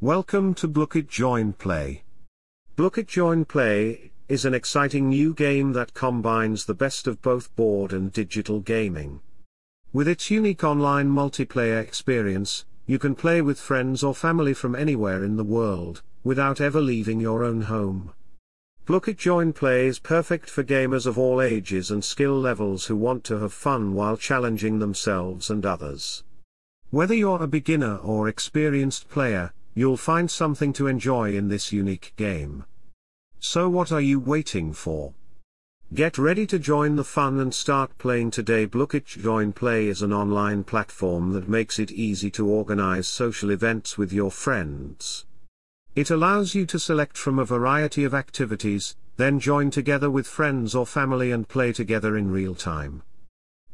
Welcome to Blooket Join Play. Blooket Join Play is an exciting new game that combines the best of both board and digital gaming. With its unique online multiplayer experience, you can play with friends or family from anywhere in the world, without ever leaving your own home. Blooket Join Play is perfect for gamers of all ages and skill levels who want to have fun while challenging themselves and others. Whether you're a beginner or experienced player, you'll find something to enjoy in this unique game. So what are you waiting for? Get ready to join the fun and start playing today. Blooket Join Play is an online platform that makes it easy to organize social events with your friends. It allows you to select from a variety of activities, then join together with friends or family and play together in real time.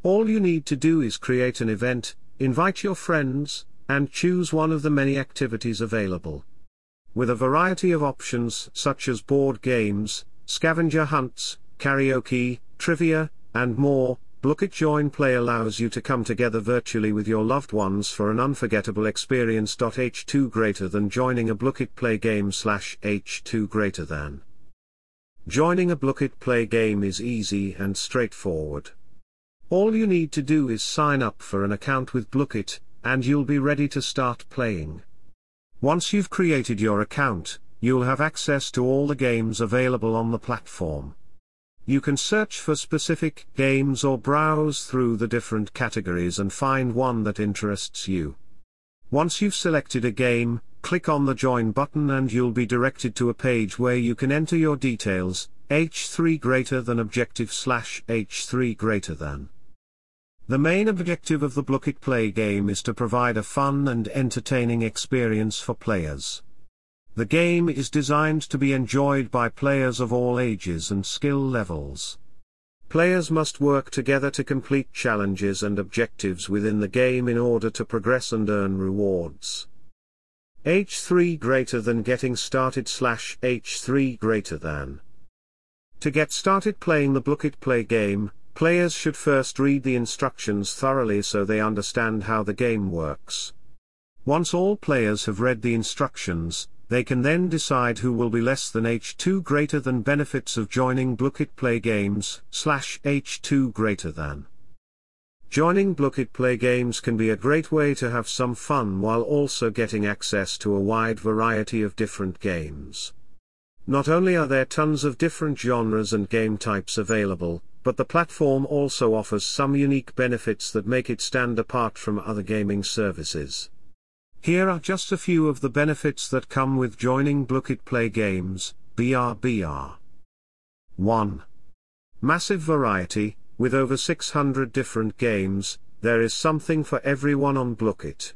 All you need to do is create an event, invite your friends, and choose one of the many activities available. With a variety of options such as board games, scavenger hunts, karaoke, trivia, and more, Blooket Join Play allows you to come together virtually with your loved ones for an unforgettable experience. H2 greater than joining a Blooket Play game slash H2 greater than. Joining a Blooket Play game is easy and straightforward. All you need to do is sign up for an account with Blooket, and you'll be ready to start playing. Once you've created your account, you'll have access to all the games available on the platform. You can search for specific games or browse through the different categories and find one that interests you. Once you've selected a game, click on the Join button and you'll be directed to a page where you can enter your details, H3 greater than objective slash H3 greater than. The main objective of the Blooket Play game is to provide a fun and entertaining experience for players. The game is designed to be enjoyed by players of all ages and skill levels. Players must work together to complete challenges and objectives within the game in order to progress and earn rewards. H3 greater than getting started slash H3 greater than. To get started playing the Blooket Play game, players should first read the instructions thoroughly so they understand how the game works. Once all players have read the instructions, they can then decide who will be less than H2 greater than benefits of joining Blooket Play Games, slash H2 greater than. Joining Blooket Play Games can be a great way to have some fun while also getting access to a wide variety of different games. Not only are there tons of different genres and game types available, but the platform also offers some unique benefits that make it stand apart from other gaming services. Here are just a few of the benefits that come with joining Blooket Play Games, BRBR. 1. Massive variety, with over 600 different games, there is something for everyone on Blooket.